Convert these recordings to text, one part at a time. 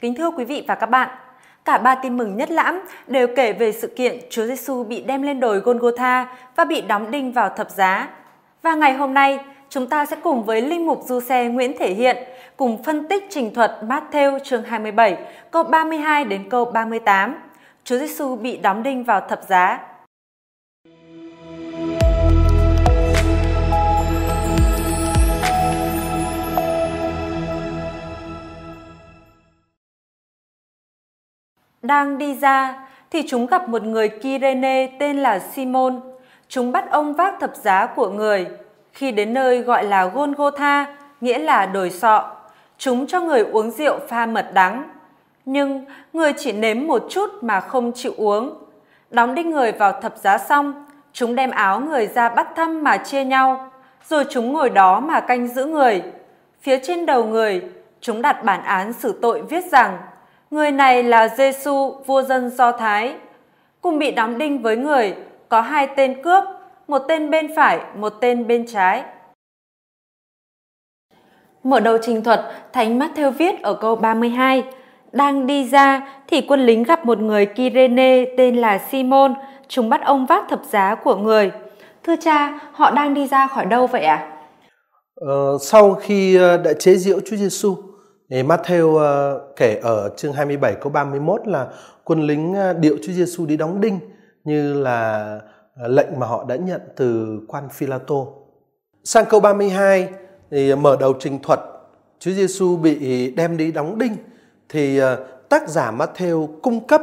Kính thưa quý vị và các bạn, cả ba tin mừng nhất lãm đều kể về sự kiện Chúa Giêsu bị đem lên đồi Golgotha và bị đóng đinh vào thập giá. Và ngày hôm nay, chúng ta sẽ cùng với linh mục du xe Nguyễn Thể Hiện cùng phân tích trình thuật Matthew chương 27, câu 32 đến câu 38. Chúa Giêsu bị đóng đinh vào thập giá Đang đi ra thì chúng gặp một người Kyrene tên là Simon. Chúng bắt ông vác thập giá của người. Khi đến nơi gọi là Golgotha, nghĩa là đồi sọ, chúng cho người uống rượu pha mật đắng. Nhưng người chỉ nếm một chút mà không chịu uống. Đóng đinh người vào thập giá xong, chúng đem áo người ra bắt thăm mà chia nhau, rồi chúng ngồi đó mà canh giữ người. Phía trên đầu người, chúng đặt bản án xử tội viết rằng Người này là Giêsu, vua dân Do Thái. Cùng bị đóng đinh với người có hai tên cướp, một tên bên phải, một tên bên trái. Mở đầu trình thuật, Thánh Matthew viết ở câu 32, đang đi ra thì quân lính gặp một người Kyrene tên là Simon, chúng bắt ông vác thập giá của người. Thưa cha, họ đang đi ra khỏi đâu vậy ạ? À? Ờ, sau khi ờ, đã chế giễu Chúa Giêsu, thì Matthew ờ, kể ở chương 27 câu 31 là quân lính ờ, điệu Chúa Giêsu đi đóng đinh như là ờ, lệnh mà họ đã nhận từ quan Phi-la-tô. Sang câu 32 thì mở đầu trình thuật, Chúa Giêsu bị đem đi đóng đinh thì tác giả Matthew cung cấp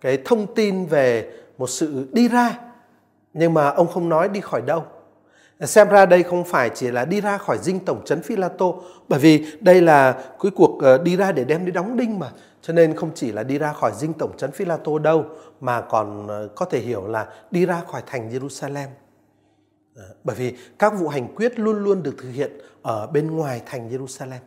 cái thông tin về một sự đi ra nhưng mà ông không nói đi khỏi đâu xem ra đây không phải chỉ là đi ra khỏi dinh tổng trấn Phi La Tô bởi vì đây là cái cuộc ờ, đi ra để đem đi đóng đinh mà cho nên không chỉ là đi ra khỏi dinh tổng trấn Phi La Tô đâu mà còn ờ, có thể hiểu là đi ra khỏi thành Jerusalem ờ, bởi vì các vụ hành quyết luôn luôn được thực hiện ở bên ngoài thành Jerusalem.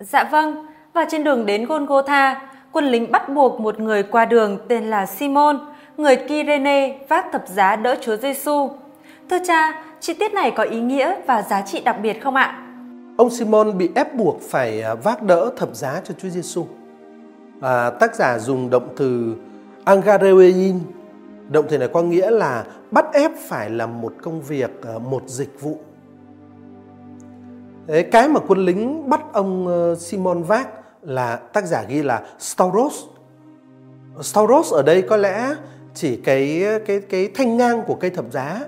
Dạ vâng, và trên đường đến Golgotha, quân lính bắt buộc một người qua đường tên là Simon, người Kyrene vác thập giá đỡ Chúa Giêsu. Thưa cha, Chi tiết này có ý nghĩa và giá trị đặc biệt không ạ? Ông Simon bị ép buộc phải à, vác đỡ thập giá cho Chúa Giêsu. À, tác giả dùng động từ angarein. Động từ này có nghĩa là bắt ép phải làm một công việc, à, một dịch vụ. Đấy, cái mà quân lính bắt ông ờ, Simon vác là tác giả ghi là stauros. Stauros ở đây có lẽ chỉ cái cái cái thanh ngang của cây thập giá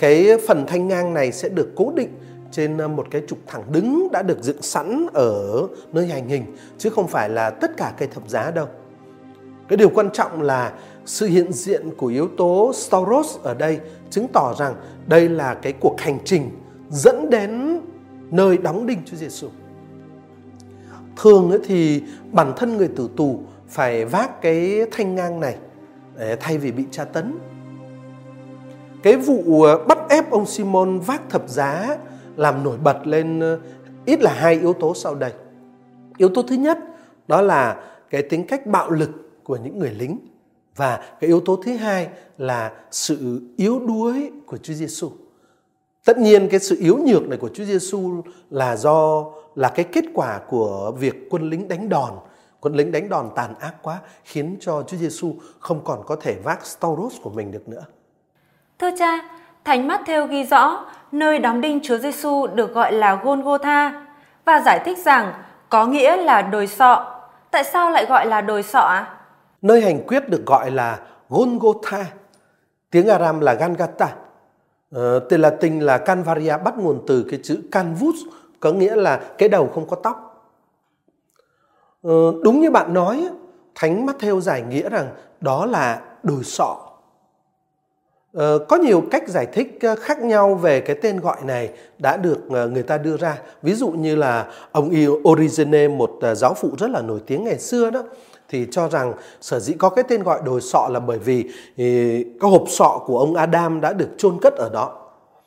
cái phần thanh ngang này sẽ được cố định trên ờ, một cái trục thẳng đứng đã được dựng sẵn ở nơi hành hình, chứ không phải là tất cả cây thập giá đâu. Cái điều quan trọng là sự hiện diện của yếu tố Stauros ở đây chứng tỏ rằng đây là cái cuộc hành trình dẫn đến nơi đóng đinh Chúa Giêsu. Thường thì bản thân người tử tù phải vác cái thanh ngang này thay vì bị tra tấn cái vụ ờ, bắt ép ông Simon vác thập giá làm nổi bật lên ờ, ít là hai yếu tố sau đây. Yếu tố thứ nhất, đó là cái tính cách bạo lực của những người lính và cái yếu tố thứ hai là sự yếu đuối của Chúa Giêsu. Tất nhiên cái sự yếu nhược này của Chúa Giêsu là do, là cái kết quả của việc quân lính đánh đòn. Quân lính đánh đòn tàn ác quá khiến cho Chúa Giêsu không còn có thể vác stauros của mình được nữa. Thưa cha, Thánh Matthew ghi rõ nơi đóng đinh Chúa Giêsu được gọi là Golgotha và giải thích rằng có nghĩa là đồi sọ. Tại sao lại gọi là đồi sọ ạ? Nơi hành quyết được gọi là Golgotha. Tiếng Aram là Gangata. Ờ, tên Latin là Canvaria bắt nguồn từ cái chữ canvus có nghĩa là cái đầu không có tóc. Ờ, đúng như bạn nói, Thánh Matthew giải nghĩa rằng đó là đồi sọ Ờ, có nhiều cách giải thích ờ, khác nhau về cái tên gọi này đã được ờ, người ta đưa ra. Ví dụ như là ông Origene, một giáo phụ rất là nổi tiếng ngày xưa đó, thì cho rằng sở dĩ có cái tên gọi đồi sọ là bởi vì cái hộp sọ của ông Adam đã được chôn cất ở đó.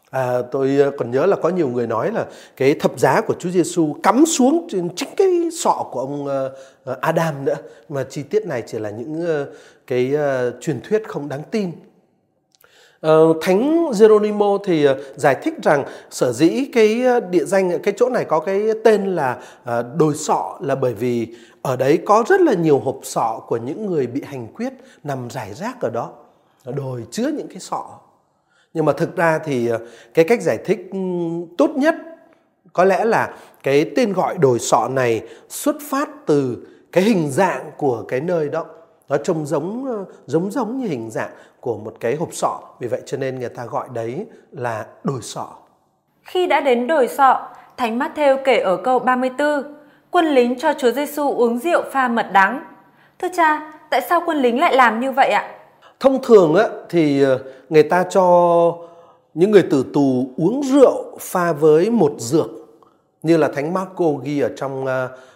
À, tôi còn nhớ là có nhiều người nói là cái thập giá của Chúa Giêsu cắm xuống trên chính cái sọ của ông Adam nữa. Mà chi tiết này chỉ là những cái truyền thuyết không đáng tin Uh, Thánh Geronimo thì uh, giải thích rằng sở dĩ cái ờ, địa danh cái chỗ này có cái tên là đồi sọ là bởi vì ở đấy có rất là nhiều hộp sọ của những người bị hành quyết nằm rải rác ở đó. Đồi chứa những cái sọ. Nhưng mà thực ra thì cái cách giải thích ừ, tốt nhất có lẽ là cái tên gọi đồi sọ này xuất phát từ cái hình dạng của cái nơi đó nó trông giống giống giống như hình dạng của một cái hộp sọ. Vì vậy cho nên người ta gọi đấy là đồi sọ. Khi đã đến đồi sọ thánh Matthew kể ở câu 34 quân lính cho Chúa Giêsu uống rượu pha mật đắng. Thưa cha tại sao quân lính lại làm như vậy ạ? Thông thường á thì ờ, người ta cho những người tử tù uống rượu pha với một dược như là thánh Marco ghi ở trong uh,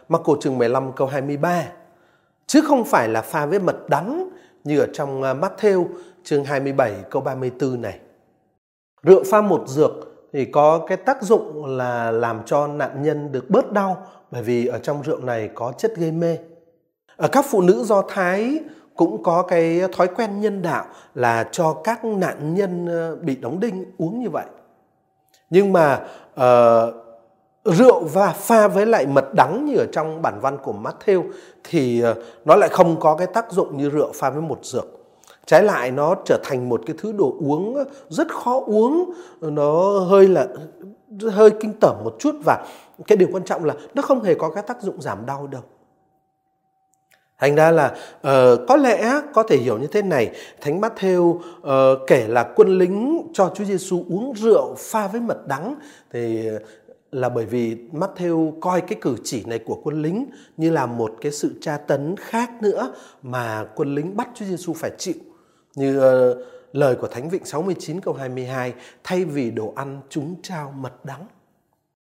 Marco chương 15 câu 23 chứ không phải là pha với mật đắng như ở trong à, Matthew chương 27 câu 34 này. Rượu pha một dược thì có cái tác dụng là làm cho nạn nhân được bớt đau bởi vì ở trong rượu này có chất gây mê. Ở các phụ nữ Do Thái cũng có cái thói quen nhân đạo là cho các nạn nhân ờ, bị đóng đinh uống như vậy. Nhưng mà uh, rượu và pha với lại mật đắng như ở trong bản văn của Matthew thì ờ, nó lại không có cái tác dụng như rượu pha với một dược. Trái lại nó trở thành một cái thứ đồ uống ờ, rất khó uống, nó hơi là ờ, hơi kinh tởm một chút và cái điều quan trọng là nó không hề có cái tác dụng giảm đau đâu. Thành ra là uh, có lẽ có thể hiểu như thế này, Thánh Matthew uh, kể là quân lính cho Chúa Giêsu uống rượu pha với mật đắng thì là bởi vì Matthew coi cái cử chỉ này của quân lính như là một cái sự tra tấn khác nữa mà quân lính bắt Chúa Giêsu phải chịu. Như uh, lời của Thánh Vịnh 69 câu 22, thay vì đồ ăn chúng trao mật đắng.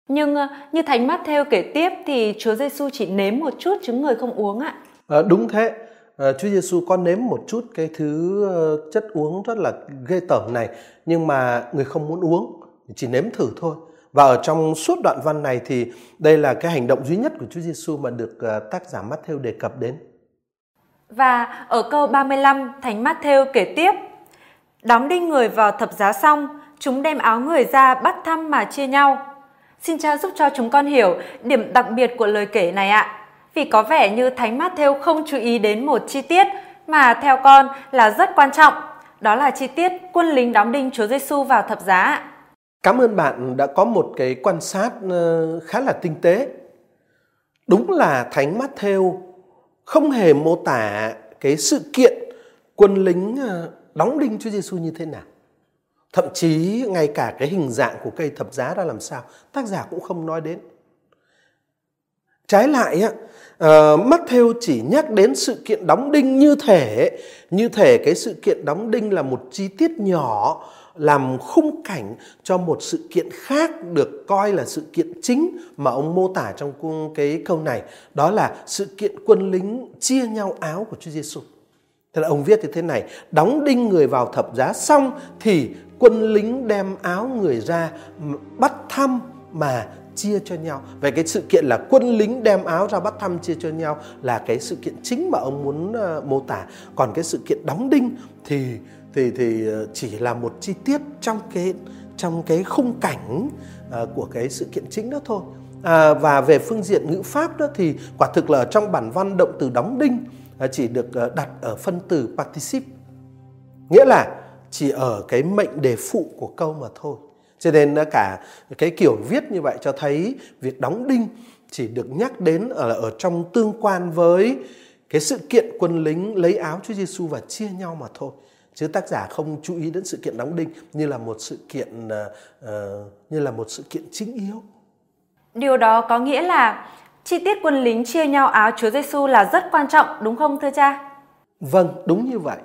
Nhưng uh, như Thánh Matthew kể tiếp thì Chúa Giêsu chỉ nếm một chút chứ người không uống ạ. À, đúng thế. À, Chúa Giêsu có nếm một chút cái thứ uh, chất uống rất là ghê tởm này nhưng mà người không muốn uống, chỉ nếm thử thôi và ở trong suốt đoạn văn này thì đây là cái hành động duy nhất của Chúa Giêsu mà được ờ, tác giả Matthew đề cập đến. Và ở câu 35, Thánh Matthew kể tiếp: Đóng đinh người vào thập giá xong, chúng đem áo người ra bắt thăm mà chia nhau. Xin cha giúp cho chúng con hiểu điểm đặc biệt của lời kể này ạ. Vì có vẻ như Thánh Matthew không chú ý đến một chi tiết mà theo con là rất quan trọng, đó là chi tiết quân lính đóng đinh Chúa Giêsu vào thập giá ạ. Cảm ơn bạn đã có một cái quan sát ờ, khá là tinh tế. Đúng là Thánh Matthew không hề mô tả cái sự kiện quân lính ờ, đóng đinh Chúa Giêsu như thế nào. Thậm chí ngay cả cái hình dạng của cây thập giá ra làm sao, tác giả cũng không nói đến. Trái lại á, uh, Matthew chỉ nhắc đến sự kiện đóng đinh như thể như thể cái sự kiện đóng đinh là một chi tiết nhỏ làm khung cảnh cho một sự kiện khác được coi là sự kiện chính mà ông mô tả trong cái câu này đó là sự kiện quân lính chia nhau áo của Chúa Giêsu. Thế là ông viết như thế này, đóng đinh người vào thập giá xong thì quân lính đem áo người ra bắt thăm mà chia cho nhau. Về cái sự kiện là quân lính đem áo ra bắt thăm chia cho nhau là cái sự kiện chính mà ông muốn ờ, mô tả. Còn cái sự kiện đóng đinh thì thì thì ờ, chỉ là một chi tiết trong cái trong cái khung cảnh ờ, của cái sự kiện chính đó thôi. À, và về phương diện ngữ pháp đó thì quả thực là trong bản văn động từ đóng đinh chỉ được đặt ở phân từ participe. Nghĩa là chỉ ở cái mệnh đề phụ của câu mà thôi. Cho nên cả cái kiểu viết như vậy cho thấy việc đóng đinh chỉ được nhắc đến ở ở trong tương quan với cái sự kiện quân lính lấy áo Chúa Giêsu và chia nhau mà thôi chứ tác giả không chú ý đến sự kiện đóng đinh như là một sự kiện uh, như là một sự kiện chính yếu. Điều đó có nghĩa là chi tiết quân lính chia nhau áo Chúa Giêsu là rất quan trọng đúng không thưa cha? Vâng, đúng như vậy.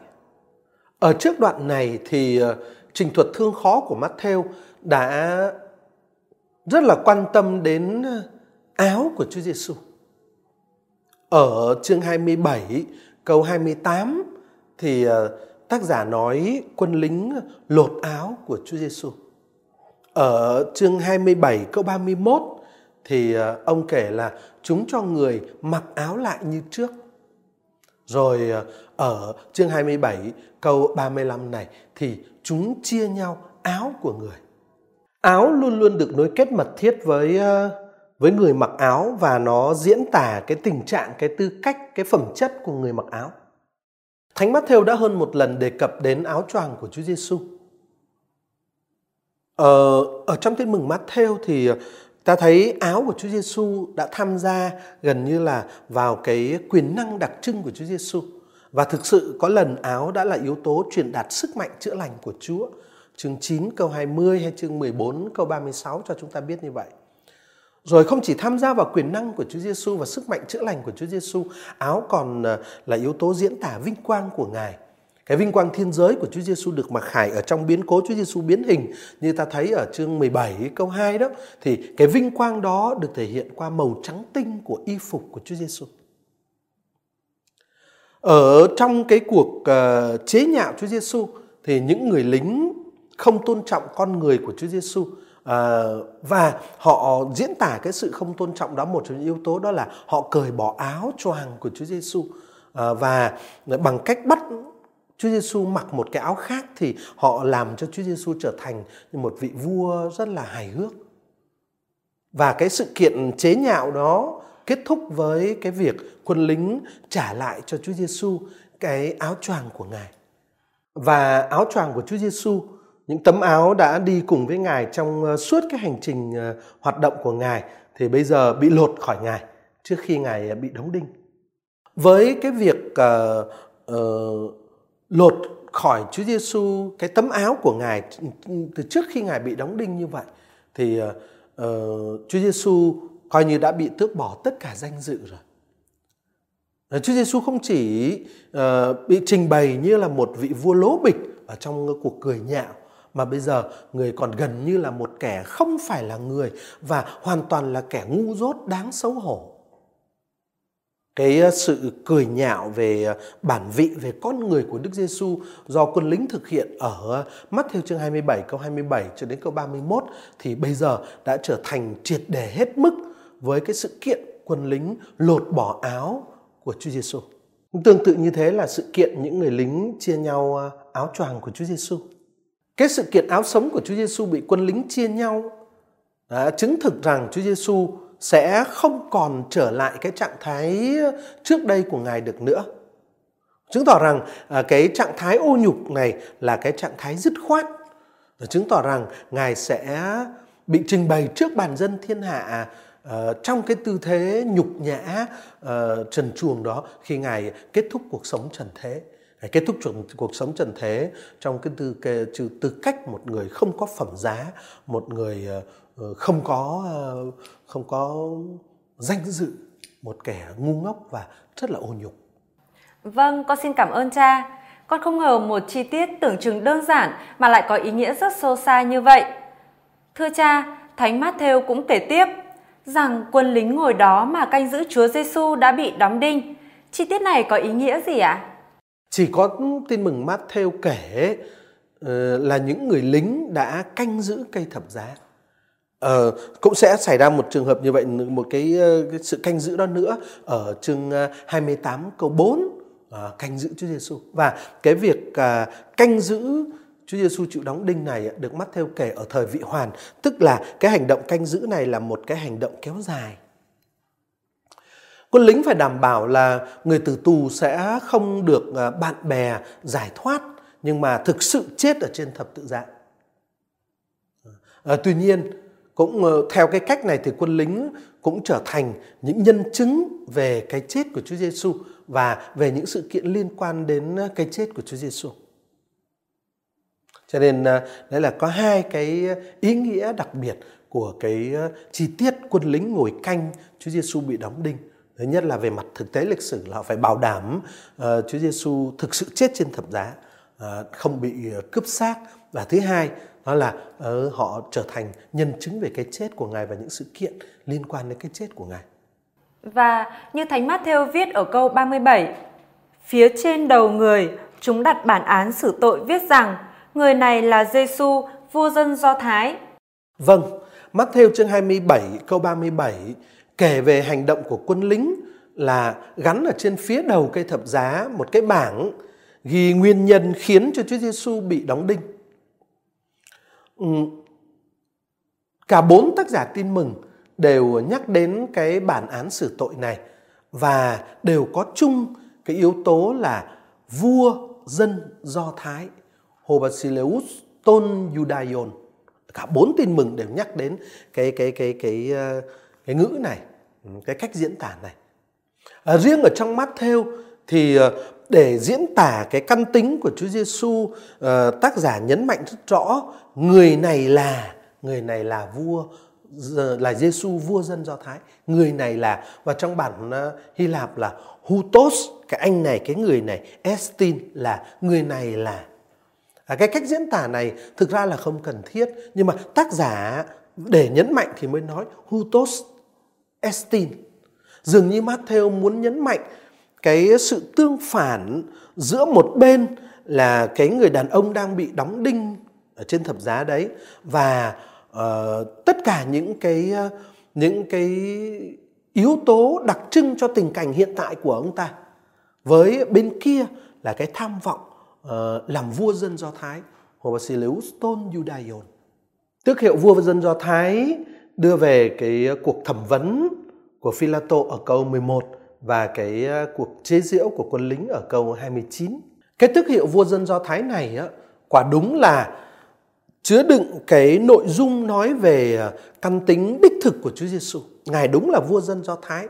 Ở trước đoạn này thì uh, trình thuật thương khó của Matthew đã rất là quan tâm đến áo của Chúa Giêsu. Ở chương 27 câu 28 thì ờ, tác giả nói quân lính lột áo của Chúa Giêsu. Ở chương 27 câu 31 thì ờ, ông kể là chúng cho người mặc áo lại như trước. Rồi ờ, ở chương 27 câu 35 này thì chúng chia nhau áo của người. Áo luôn luôn được nối kết mật thiết với ờ, với người mặc áo và nó diễn tả cái tình trạng, cái tư cách, cái phẩm chất của người mặc áo. Thánh Matthew đã hơn một lần đề cập đến áo choàng của Chúa Giêsu. Ở, ờ, ở trong tin mừng Matthew thì ta thấy áo của Chúa Giêsu đã tham gia gần như là vào cái quyền năng đặc trưng của Chúa Giêsu và thực sự có lần áo đã là yếu tố truyền đạt sức mạnh chữa lành của Chúa. Chương 9 câu 20 hay chương 14 câu 36 cho chúng ta biết như vậy. Rồi không chỉ tham gia vào quyền năng của Chúa Giêsu và sức mạnh chữa lành của Chúa Giêsu, áo còn ờ, là yếu tố diễn tả vinh quang của Ngài. Cái vinh quang thiên giới của Chúa Giêsu được mặc khải ở trong biến cố Chúa Giêsu biến hình như ta thấy ở chương 17 câu 2 đó thì cái vinh quang đó được thể hiện qua màu trắng tinh của y phục của Chúa Giêsu. Ở trong cái cuộc uh, chế nhạo Chúa Giêsu thì những người lính không tôn trọng con người của Chúa Giêsu À, và họ diễn tả cái sự không tôn trọng đó một trong những yếu tố đó là họ cởi bỏ áo choàng của Chúa Giêsu à, và bằng cách bắt Chúa Giêsu mặc một cái áo khác thì họ làm cho Chúa Giêsu trở thành một vị vua rất là hài hước. Và cái sự kiện chế nhạo đó kết thúc với cái việc quân lính trả lại cho Chúa Giêsu cái áo choàng của Ngài. Và áo choàng của Chúa Giêsu, những tấm áo đã đi cùng với Ngài trong ờ, suốt cái hành trình ờ, hoạt động của Ngài thì bây giờ bị lột khỏi Ngài trước khi Ngài ờ, bị đóng đinh. Với cái việc uh, uh, lột khỏi Chúa Giêsu cái tấm áo của Ngài từ trước khi Ngài bị đóng đinh như vậy thì uh, Chúa Giêsu coi như đã bị tước bỏ tất cả danh dự rồi. Chúa Giêsu không chỉ uh, bị trình bày như là một vị vua lố bịch ở trong cuộc cười nhạo mà bây giờ, người còn gần như là một kẻ không phải là người và hoàn toàn là kẻ ngu dốt đáng xấu hổ cái ờ, sự cười nhạo về ờ, bản vị về con người của Đức Giêsu do quân lính thực hiện ở ờ, mắt theo chương 27 câu 27 cho đến câu 31 thì bây giờ đã trở thành triệt để hết mức với cái sự kiện quân lính lột bỏ áo của Chúa Giêsu. Tương tự như thế là sự kiện những người lính chia nhau áo choàng của Chúa Giêsu. Cái sự kiện áo sống của Chúa Giêsu bị quân lính chia nhau. Đã chứng thực rằng Chúa Giêsu sẽ không còn trở lại cái trạng thái trước đây của ngài được nữa. Chứng tỏ rằng à, cái trạng thái ô nhục này là cái trạng thái dứt khoát. Và chứng tỏ rằng ngài sẽ bị trình bày trước bàn dân thiên hạ uh, trong cái tư thế nhục nhã uh, trần truồng đó khi ngài kết thúc cuộc sống trần thế kết thúc cuộc sống trần thế trong cái tư cái, tư cách một người không có phẩm giá một người ờ, ờ, không có ờ, không có danh dự một kẻ ngu ngốc và rất là ô nhục. Vâng, con xin cảm ơn cha. Con không ngờ một chi tiết tưởng chừng đơn giản mà lại có ý nghĩa rất sâu xa như vậy. Thưa cha, Thánh Matthew cũng kể tiếp rằng quân lính ngồi đó mà canh giữ Chúa Giêsu đã bị đóng đinh. Chi tiết này có ý nghĩa gì ạ? À? Chỉ có tin mừng Matthew kể ờ, là những người lính đã canh giữ cây thập giá. Ờ, cũng sẽ xảy ra một trường hợp như vậy một cái, ờ, cái sự canh giữ đó nữa ở chương ờ, 28 câu 4 à, canh giữ Chúa Giêsu và cái việc à, canh giữ Chúa Giêsu chịu đóng đinh này được mắt theo kể ở thời vị hoàn. Tức là cái hành động canh giữ này là một cái hành động kéo dài quân lính phải đảm bảo là người tử tù sẽ không được à, bạn bè giải thoát nhưng mà thực sự chết ở trên thập tự giá à, tuy nhiên cũng ờ, theo cái cách này thì quân lính cũng trở thành những nhân chứng về cái chết của Chúa Giêsu và về những sự kiện liên quan đến ờ, cái chết của Chúa Giêsu. Cho nên ờ, đấy là có hai cái ý nghĩa đặc biệt của cái chi tiết quân lính ngồi canh Chúa Giêsu bị đóng đinh. Thứ nhất là về mặt thực tế lịch sử là họ phải bảo đảm uh, Chúa Giêsu thực sự chết trên thập giá, uh, không bị cướp xác. Và thứ hai đó là uh, họ trở thành nhân chứng về cái chết của ngài và những sự kiện liên quan đến cái chết của ngài. Và như Thánh Matthew viết ở câu 37, phía trên đầu người chúng đặt bản án xử tội viết rằng người này là Giêsu vua dân Do Thái. Vâng, Matthew chương 27 câu 37 kể về hành động của quân lính là gắn ở trên phía đầu cây thập giá một cái bảng ghi nguyên nhân khiến cho Chúa Giêsu bị đóng đinh. Ừ. Cả bốn tác giả tin mừng đều nhắc đến cái bản án xử tội này và đều có chung cái yếu tố là vua dân Do Thái Hobasileus tôn Judaion cả bốn tin mừng đều nhắc đến cái cái cái cái cái, cái ngữ này ừ, cái cách diễn tả này. À, riêng ở trong mắt theo thì ờ, để diễn tả cái căn tính của Chúa Giêsu ờ, tác giả nhấn mạnh rất rõ người này là người này là vua là Giêsu vua dân Do Thái. Người này là và trong bản ờ, Hy Lạp là Hutos cái anh này cái người này Estin là người này là. À, cái cách diễn tả này thực ra là không cần thiết nhưng mà tác giả để nhấn mạnh thì mới nói Hutos. Estin. Dường như Matthew muốn nhấn mạnh cái sự tương phản giữa một bên là cái người đàn ông đang bị đóng đinh ở trên thập giá đấy và uh, tất cả những cái uh, những cái yếu tố đặc trưng cho tình cảnh hiện tại của ông ta. Với bên kia là cái tham vọng uh, làm vua dân do thái. Của Basileus tôn Judaion tước hiệu vua dân do thái đưa về cái ờ, cuộc thẩm vấn của Philato ở câu 11 và cái ờ, cuộc chế giễu của quân lính ở câu 29. Cái tước hiệu vua dân Do Thái này á, quả đúng là chứa đựng cái nội dung nói về căn tính đích thực của Chúa Giêsu. Ngài đúng là vua dân Do Thái.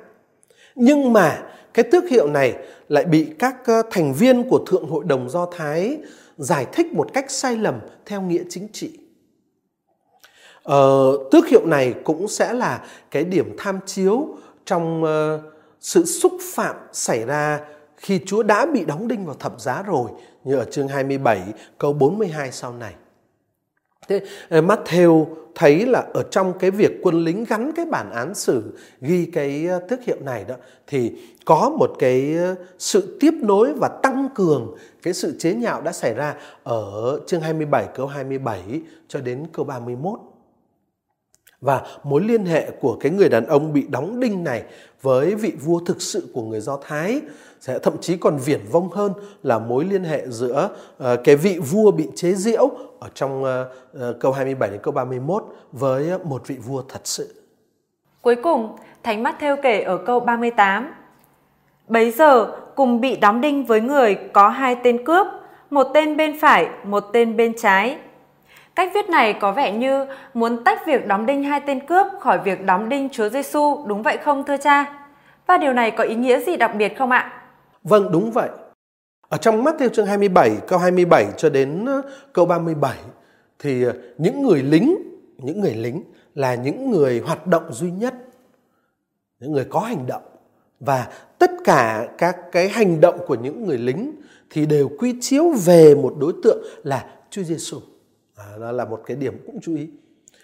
Nhưng mà cái tước hiệu này lại bị các thành viên của Thượng Hội đồng Do Thái giải thích một cách sai lầm theo nghĩa chính trị. Ờ, tước hiệu này cũng sẽ là cái điểm tham chiếu trong uh, sự xúc phạm xảy ra khi Chúa đã bị đóng đinh vào thập giá rồi như ở chương 27 câu 42 sau này. Thế ờ, Matthew thấy là ở trong cái việc quân lính gắn cái bản án xử ghi cái ờ, tước hiệu này đó thì có một cái sự tiếp nối và tăng cường cái sự chế nhạo đã xảy ra ở chương 27 câu 27 cho đến câu 31. Và mối liên hệ của cái người đàn ông bị đóng đinh này với vị vua thực sự của người Do Thái sẽ thậm chí còn viển vông hơn là mối liên hệ giữa uh, cái vị vua bị chế giễu ở trong uh, uh, câu 27 đến câu 31 với một vị vua thật sự. Cuối cùng, Thánh Matthew kể ở câu 38. Bấy giờ, cùng bị đóng đinh với người có hai tên cướp, một tên bên phải, một tên bên trái. Cách viết này có vẻ như muốn tách việc đóng đinh hai tên cướp khỏi việc đóng đinh Chúa Giêsu, đúng vậy không thưa cha? Và điều này có ý nghĩa gì đặc biệt không ạ? Vâng, đúng vậy. Ở trong mắt theo chương 27, câu 27 cho đến ờ, câu 37 thì ờ, những người lính, những người lính là những người hoạt động duy nhất, những người có hành động và tất cả các cái hành động của những người lính thì đều quy chiếu về một đối tượng là Chúa Giêsu. À, đó là một cái điểm cũng chú ý.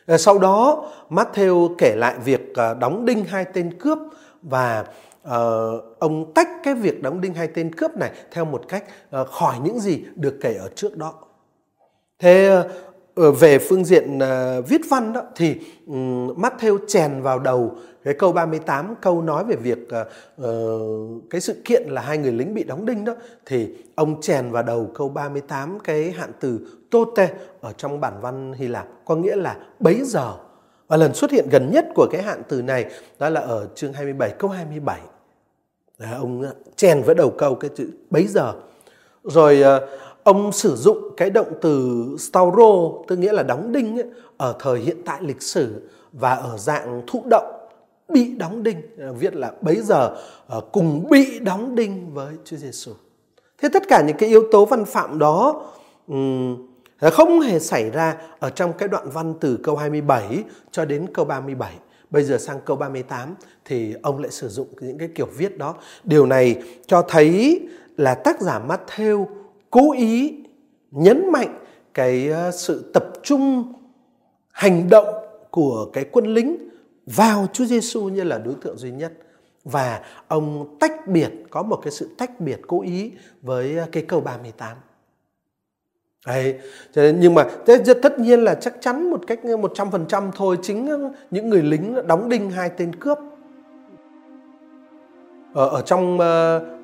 À, sau đó Matthew kể lại việc à, đóng đinh hai tên cướp và uh, ông tách cái việc đóng đinh hai tên cướp này theo một cách uh, khỏi những gì được kể ở trước đó. Thế Ờ, về phương diện uh, viết văn đó thì um, Matthew chèn vào đầu cái câu 38 câu nói về việc uh, cái sự kiện là hai người lính bị đóng đinh đó thì ông chèn vào đầu câu 38 cái hạn từ tote ở trong bản văn Hy Lạp có nghĩa là bấy giờ và lần xuất hiện gần nhất của cái hạn từ này đó là ở chương 27 câu 27 Đấy, ông à, chèn với đầu câu cái chữ bấy giờ rồi ông sử dụng cái động từ stauro tức nghĩa là đóng đinh ấy, ở thời hiện tại lịch sử và ở dạng thụ động bị đóng đinh viết là bấy giờ ờ, cùng bị đóng đinh với Chúa Giêsu. Thế tất cả những cái yếu tố văn phạm đó không hề xảy ra ở trong cái đoạn văn từ câu 27 cho đến câu 37. Bây giờ sang câu 38 thì ông lại sử dụng những cái kiểu viết đó. Điều này cho thấy là tác giả Matthew cố ý nhấn mạnh cái ờ, sự tập trung hành động của cái quân lính vào Chúa Giêsu như là đối tượng duy nhất và ông tách biệt có một cái sự tách biệt cố ý với cái câu 38. Đấy, nhưng mà tất nhiên là chắc chắn một cách ờ, 100% thôi chính ờ, những người lính đóng đinh hai tên cướp Ở, ở trong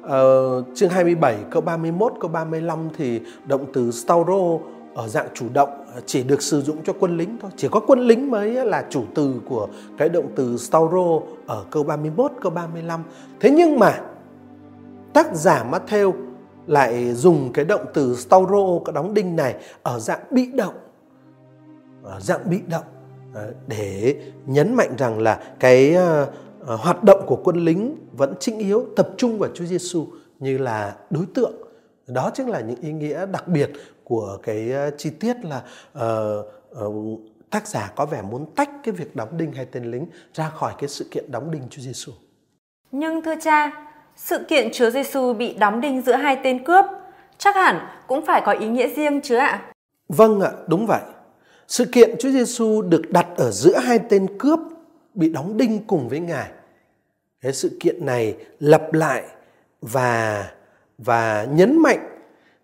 uh, chương 27 câu 31 câu 35 thì động từ stauro ở dạng chủ động ờ, chỉ được sử dụng cho quân lính thôi. Chỉ có quân lính mới là chủ từ của cái động từ stauro ở câu 31 câu 35. Thế nhưng mà tác giả Matthew lại dùng cái động từ stauro cái đóng đinh này ở dạng bị động ở dạng bị động ờ, để nhấn mạnh rằng là cái hoạt động của quân lính vẫn trinh yếu tập trung vào Chúa Giêsu như là đối tượng đó chính là những ý nghĩa đặc biệt của cái ờ, chi tiết là uh, uh, tác giả có vẻ muốn tách cái việc đóng đinh hai tên lính ra khỏi cái sự kiện đóng đinh Chúa Giêsu. Nhưng thưa cha, sự kiện Chúa Giêsu bị đóng đinh giữa hai tên cướp chắc hẳn cũng phải có ý nghĩa riêng chứ ạ? Vâng ạ, đúng vậy. Sự kiện Chúa Giêsu được đặt ở giữa hai tên cướp bị đóng đinh cùng với Ngài. Cái sự kiện này lặp lại và và nhấn mạnh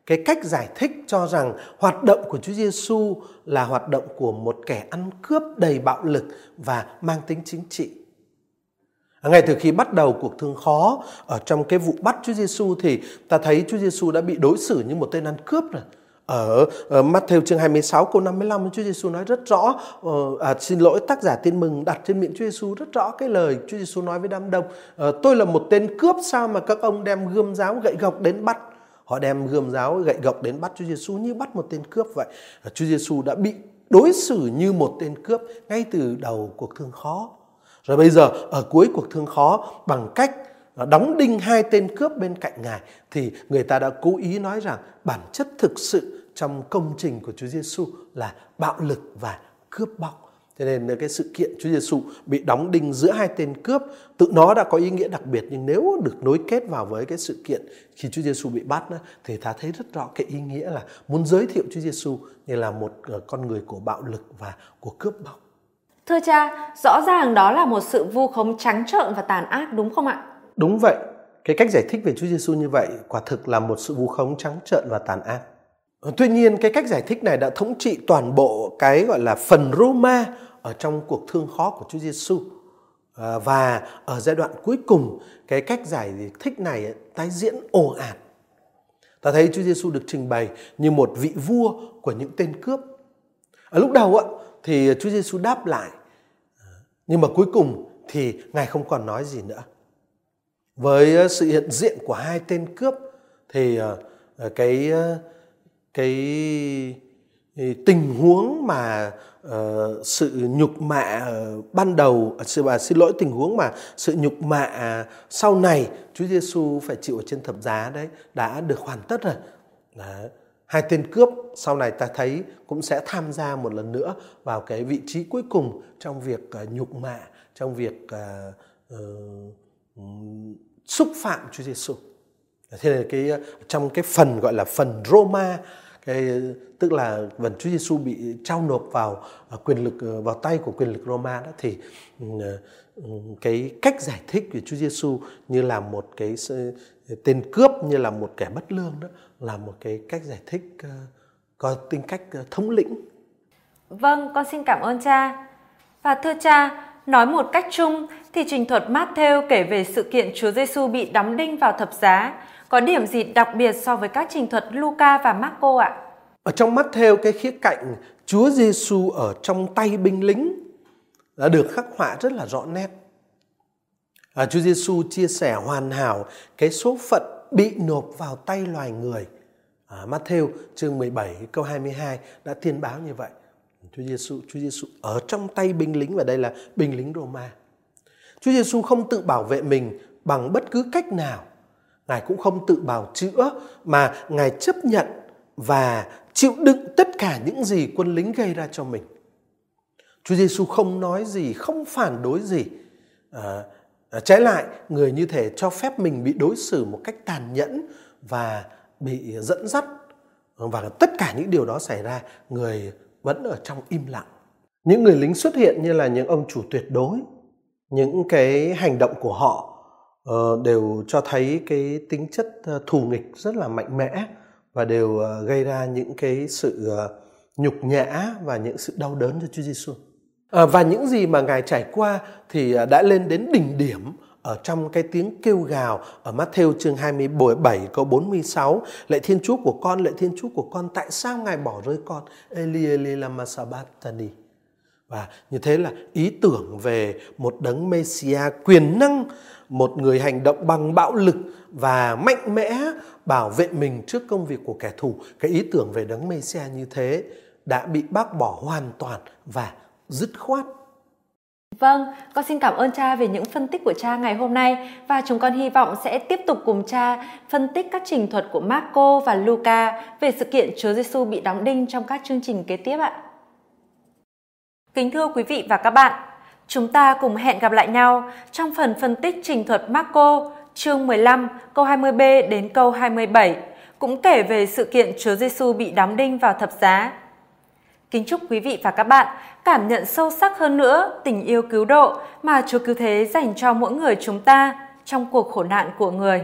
cái cách giải thích cho rằng hoạt động của Chúa Giêsu là hoạt động của một kẻ ăn cướp đầy bạo lực và mang tính chính trị. Ngay từ khi bắt đầu cuộc thương khó ở trong cái vụ bắt Chúa Giêsu thì ta thấy Chúa Giêsu đã bị đối xử như một tên ăn cướp rồi ở, ờ, Matthew chương 26 câu 55 Chúa Giêsu nói rất rõ ờ, à, xin lỗi tác giả tin mừng đặt trên miệng Chúa Giêsu rất rõ cái lời Chúa Giêsu nói với đám đông. Ờ, Tôi là một tên cướp sao mà các ông đem gươm giáo gậy gộc đến bắt? Họ đem gươm giáo gậy gộc đến bắt Chúa Giêsu như bắt một tên cướp vậy. Chúa Giêsu đã bị đối xử như một tên cướp ngay từ đầu cuộc thương khó. Rồi bây giờ ở cuối cuộc thương khó bằng cách đóng đinh hai tên cướp bên cạnh ngài thì người ta đã cố ý nói rằng bản chất thực sự trong công trình của Chúa Giêsu là bạo lực và cướp bóc. Cho nên cái sự kiện Chúa Giêsu bị đóng đinh giữa hai tên cướp tự nó đã có ý nghĩa đặc biệt nhưng nếu được nối kết vào với cái sự kiện khi Chúa Giêsu bị bắt thì ta thấy rất rõ cái ý nghĩa là muốn giới thiệu Chúa Giêsu như là một ờ, con người của bạo lực và của cướp bóc. Thưa cha, rõ ràng đó là một sự vu khống trắng trợn và tàn ác đúng không ạ? Đúng vậy. Cái cách giải thích về Chúa Giêsu như vậy quả thực là một sự vu khống trắng trợn và tàn ác. Tuy nhiên cái cách giải thích này đã thống trị toàn bộ cái gọi là phần Roma ở trong cuộc thương khó của Chúa Giêsu. À, và ở giai đoạn cuối cùng cái cách giải thích này tái diễn ồ ạt. Ta thấy Chúa Giêsu được trình bày như một vị vua của những tên cướp. Ở lúc đầu thì Chúa Giêsu đáp lại. À, nhưng mà cuối cùng thì Ngài không còn nói gì nữa. Với ờ, sự hiện diện của hai tên cướp thì ờ, ờ, cái cái tình huống mà uh, sự nhục mạ ban đầu à, sự uh, xin lỗi tình huống mà sự nhục mạ sau này Chúa Giêsu phải chịu ở trên thập giá đấy đã được hoàn tất rồi. Đấy. Hai tên cướp sau này ta thấy cũng sẽ tham gia một lần nữa vào cái vị trí cuối cùng trong việc uh, nhục mạ, trong việc uh, uh, xúc phạm Chúa Giêsu. Thế là cái trong cái phần gọi là phần Roma cái tức là phần Chúa Giêsu bị trao nộp vào à, quyền lực ờ, vào tay của quyền lực Roma đó thì ừ, ờ, ừ, cái cách giải thích của Chúa Giêsu như là một cái ờ, tên cướp như là một kẻ bất lương đó là một cái cách giải thích có tính cách thống lĩnh. Vâng, con xin cảm ơn cha. Và thưa cha, nói một cách chung thì trình thuật Matthew kể về sự kiện Chúa Giêsu bị đóng đinh vào thập giá có điểm gì đặc biệt so với các trình thuật Luca và Marco ạ? Ở trong mắt theo cái khía cạnh Chúa Giêsu ở trong tay binh lính đã được khắc họa rất là rõ nét. À, Chúa Giêsu chia sẻ hoàn hảo cái số phận bị nộp vào tay loài người. À, Matthew chương 17 câu 22 đã tiên báo như vậy. Chúa Giêsu Chúa Giêsu ở trong tay binh lính và đây là binh lính Roma. Chúa Giêsu không tự bảo vệ mình bằng bất cứ cách nào Ngài cũng không tự bào chữa mà Ngài chấp nhận và chịu đựng tất cả những gì quân lính gây ra cho mình. Chúa Giêsu không nói gì, không phản đối gì. À, trái lại, người như thể cho phép mình bị đối xử một cách tàn nhẫn và bị dẫn dắt. Và tất cả những điều đó xảy ra, người vẫn ở trong im lặng. Những người lính xuất hiện như là những ông chủ tuyệt đối. Những cái hành động của họ uh, đều cho thấy cái tính chất ờ, thù nghịch rất là mạnh mẽ và đều uh, gây ra những cái sự nhục nhã và những sự đau đớn cho Chúa Giêsu. và những gì mà ngài trải qua thì đã lên đến đỉnh điểm ở trong cái tiếng kêu gào ở Matthew chương 27 câu 46 lạy Thiên Chúa của con, lạy Thiên Chúa của con, tại sao ngài bỏ rơi con? Eli Eli, lama sabachthani. Và như thế là ý tưởng về một đấng Messia quyền năng, một người hành động bằng bạo lực và mạnh mẽ bảo vệ mình trước công việc của kẻ thù. Cái ý tưởng về đấng Messia như thế đã bị bác bỏ hoàn toàn và dứt khoát. Vâng, con xin cảm ơn cha về những phân tích của cha ngày hôm nay và chúng con hy vọng sẽ tiếp tục cùng cha phân tích các trình thuật của Marco và Luca về sự kiện Chúa Giêsu bị đóng đinh trong các chương trình kế tiếp ạ. Kính thưa quý vị và các bạn, chúng ta cùng hẹn gặp lại nhau trong phần phân tích trình thuật Marco chương 15 câu 20b đến câu 27 cũng kể về sự kiện Chúa Giêsu bị đóng đinh vào thập giá. Kính chúc quý vị và các bạn cảm nhận sâu sắc hơn nữa tình yêu cứu độ mà Chúa Cứu Thế dành cho mỗi người chúng ta trong cuộc khổ nạn của người.